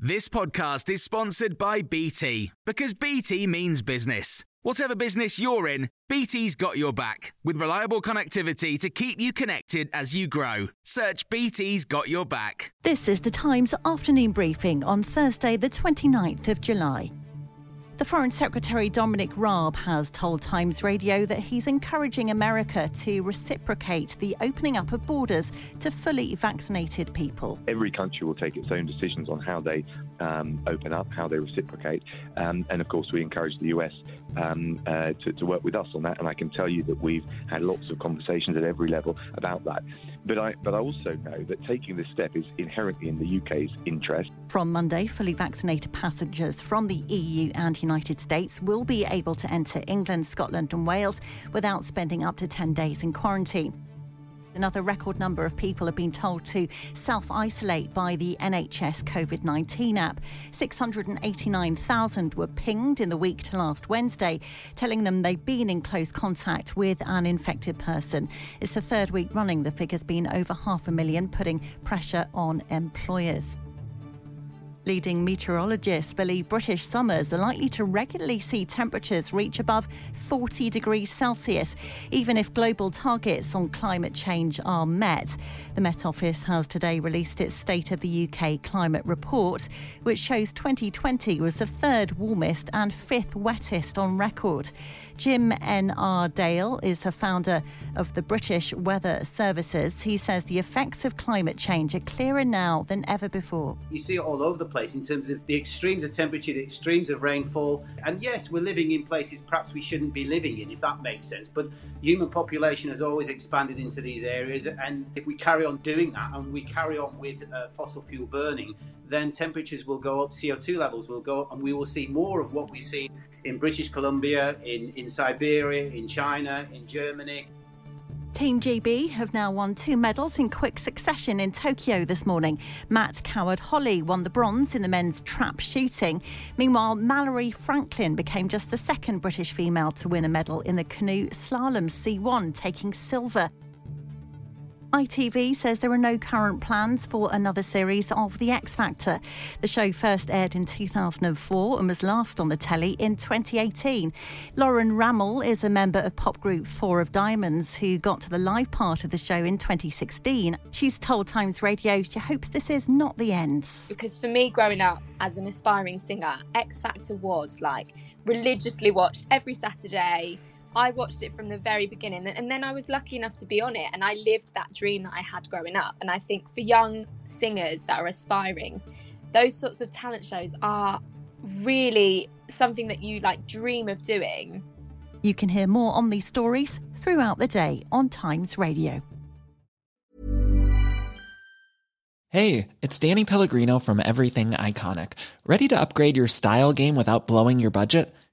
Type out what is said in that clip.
This podcast is sponsored by BT because BT means business. Whatever business you're in, BT's got your back with reliable connectivity to keep you connected as you grow. Search BT's got your back. This is the Times afternoon briefing on Thursday, the 29th of July. The Foreign Secretary Dominic Raab has told Times Radio that he's encouraging America to reciprocate the opening up of borders to fully vaccinated people. Every country will take its own decisions on how they um, open up, how they reciprocate. Um, and of course, we encourage the US um, uh, to, to, work with us on that. And I can tell you that we've had lots of conversations at every level about that. But I, but I also know that taking this step is inherently in the UK's interest. From Monday, fully vaccinated passengers from the EU and United States will be able to enter England, Scotland, and Wales without spending up to 10 days in quarantine. Another record number of people have been told to self isolate by the NHS COVID 19 app. 689,000 were pinged in the week to last Wednesday, telling them they've been in close contact with an infected person. It's the third week running the figure's been over half a million, putting pressure on employers. Leading meteorologists believe British summers are likely to regularly see temperatures reach above 40 degrees Celsius, even if global targets on climate change are met. The Met Office has today released its State of the UK climate report, which shows 2020 was the third warmest and fifth wettest on record. Jim N.R. Dale is a founder of the British Weather Services. He says the effects of climate change are clearer now than ever before. You see it all over the place in terms of the extremes of temperature, the extremes of rainfall. And yes, we're living in places perhaps we shouldn't be living in, if that makes sense. But human population has always expanded into these areas. And if we carry on doing that and we carry on with uh, fossil fuel burning, then temperatures will go up, CO2 levels will go up, and we will see more of what we see in British Columbia, in, in Siberia, in China, in Germany. Team GB have now won two medals in quick succession in Tokyo this morning. Matt Coward-Holley won the bronze in the men's trap shooting. Meanwhile, Mallory Franklin became just the second British female to win a medal in the canoe slalom C1, taking silver. ITV says there are no current plans for another series of The X Factor. The show first aired in 2004 and was last on the telly in 2018. Lauren Rammel is a member of pop group Four of Diamonds who got to the live part of the show in 2016. She's told Times Radio she hopes this is not the end. Because for me, growing up as an aspiring singer, X Factor was like religiously watched every Saturday I watched it from the very beginning, and then I was lucky enough to be on it, and I lived that dream that I had growing up. And I think for young singers that are aspiring, those sorts of talent shows are really something that you like dream of doing. You can hear more on these stories throughout the day on Times Radio. Hey, it's Danny Pellegrino from Everything Iconic. Ready to upgrade your style game without blowing your budget?